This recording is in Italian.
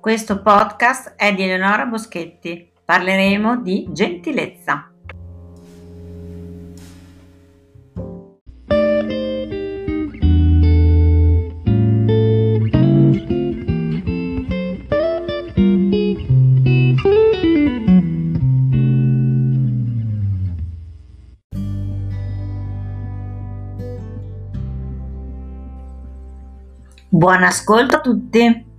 Questo podcast è di Eleonora Boschetti. Parleremo di gentilezza. Buon ascolto a tutti!